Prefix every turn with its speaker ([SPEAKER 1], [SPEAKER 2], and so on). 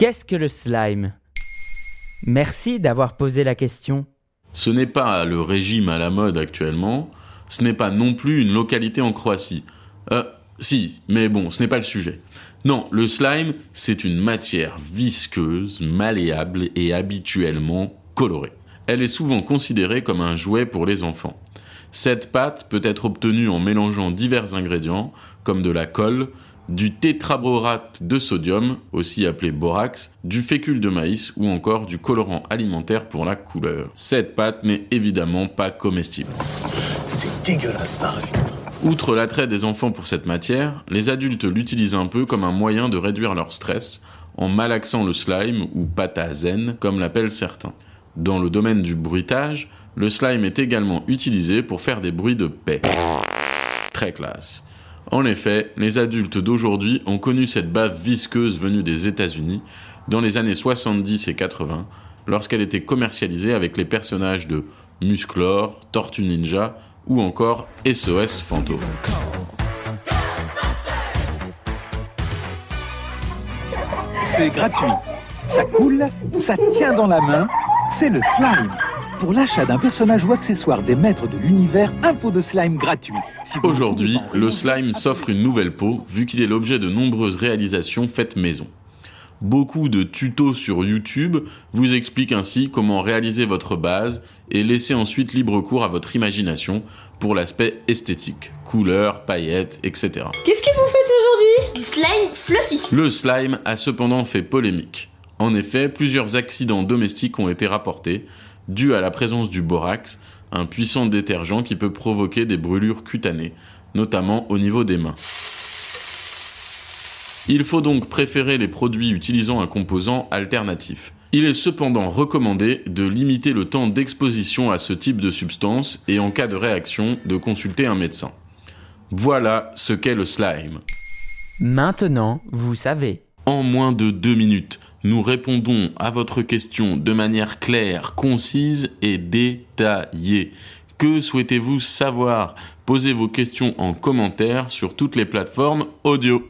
[SPEAKER 1] Qu'est-ce que le slime? Merci d'avoir posé la question.
[SPEAKER 2] Ce n'est pas le régime à la mode actuellement, ce n'est pas non plus une localité en Croatie. Euh, si, mais bon, ce n'est pas le sujet. Non, le slime, c'est une matière visqueuse, malléable et habituellement colorée. Elle est souvent considérée comme un jouet pour les enfants. Cette pâte peut être obtenue en mélangeant divers ingrédients, comme de la colle, du tétraborate de sodium, aussi appelé borax, du fécule de maïs ou encore du colorant alimentaire pour la couleur. Cette pâte n'est évidemment pas comestible.
[SPEAKER 3] C'est dégueulasse ça,
[SPEAKER 2] Outre l'attrait des enfants pour cette matière, les adultes l'utilisent un peu comme un moyen de réduire leur stress en malaxant le slime ou pâte à zen comme l'appellent certains. Dans le domaine du bruitage, le slime est également utilisé pour faire des bruits de paix. Très classe. En effet, les adultes d'aujourd'hui ont connu cette bave visqueuse venue des États-Unis dans les années 70 et 80, lorsqu'elle était commercialisée avec les personnages de Musclor, Tortue Ninja ou encore SOS Fantôme.
[SPEAKER 4] C'est gratuit. Ça coule, ça tient dans la main, c'est le slime. Pour l'achat d'un personnage ou accessoire des maîtres de l'univers, un pot de slime gratuit.
[SPEAKER 2] Aujourd'hui, le slime s'offre une nouvelle peau, vu qu'il est l'objet de nombreuses réalisations faites maison. Beaucoup de tutos sur YouTube vous expliquent ainsi comment réaliser votre base et laisser ensuite libre cours à votre imagination pour l'aspect esthétique, couleurs, paillettes, etc.
[SPEAKER 5] Qu'est-ce que vous faites aujourd'hui?
[SPEAKER 6] Du slime fluffy.
[SPEAKER 2] Le slime a cependant fait polémique. En effet, plusieurs accidents domestiques ont été rapportés, dû à la présence du borax, un puissant détergent qui peut provoquer des brûlures cutanées, notamment au niveau des mains. Il faut donc préférer les produits utilisant un composant alternatif. Il est cependant recommandé de limiter le temps d'exposition à ce type de substance et en cas de réaction de consulter un médecin. Voilà ce qu'est le slime.
[SPEAKER 1] Maintenant, vous savez.
[SPEAKER 2] En moins de deux minutes, nous répondons à votre question de manière claire, concise et détaillée. Que souhaitez-vous savoir? Posez vos questions en commentaire sur toutes les plateformes audio.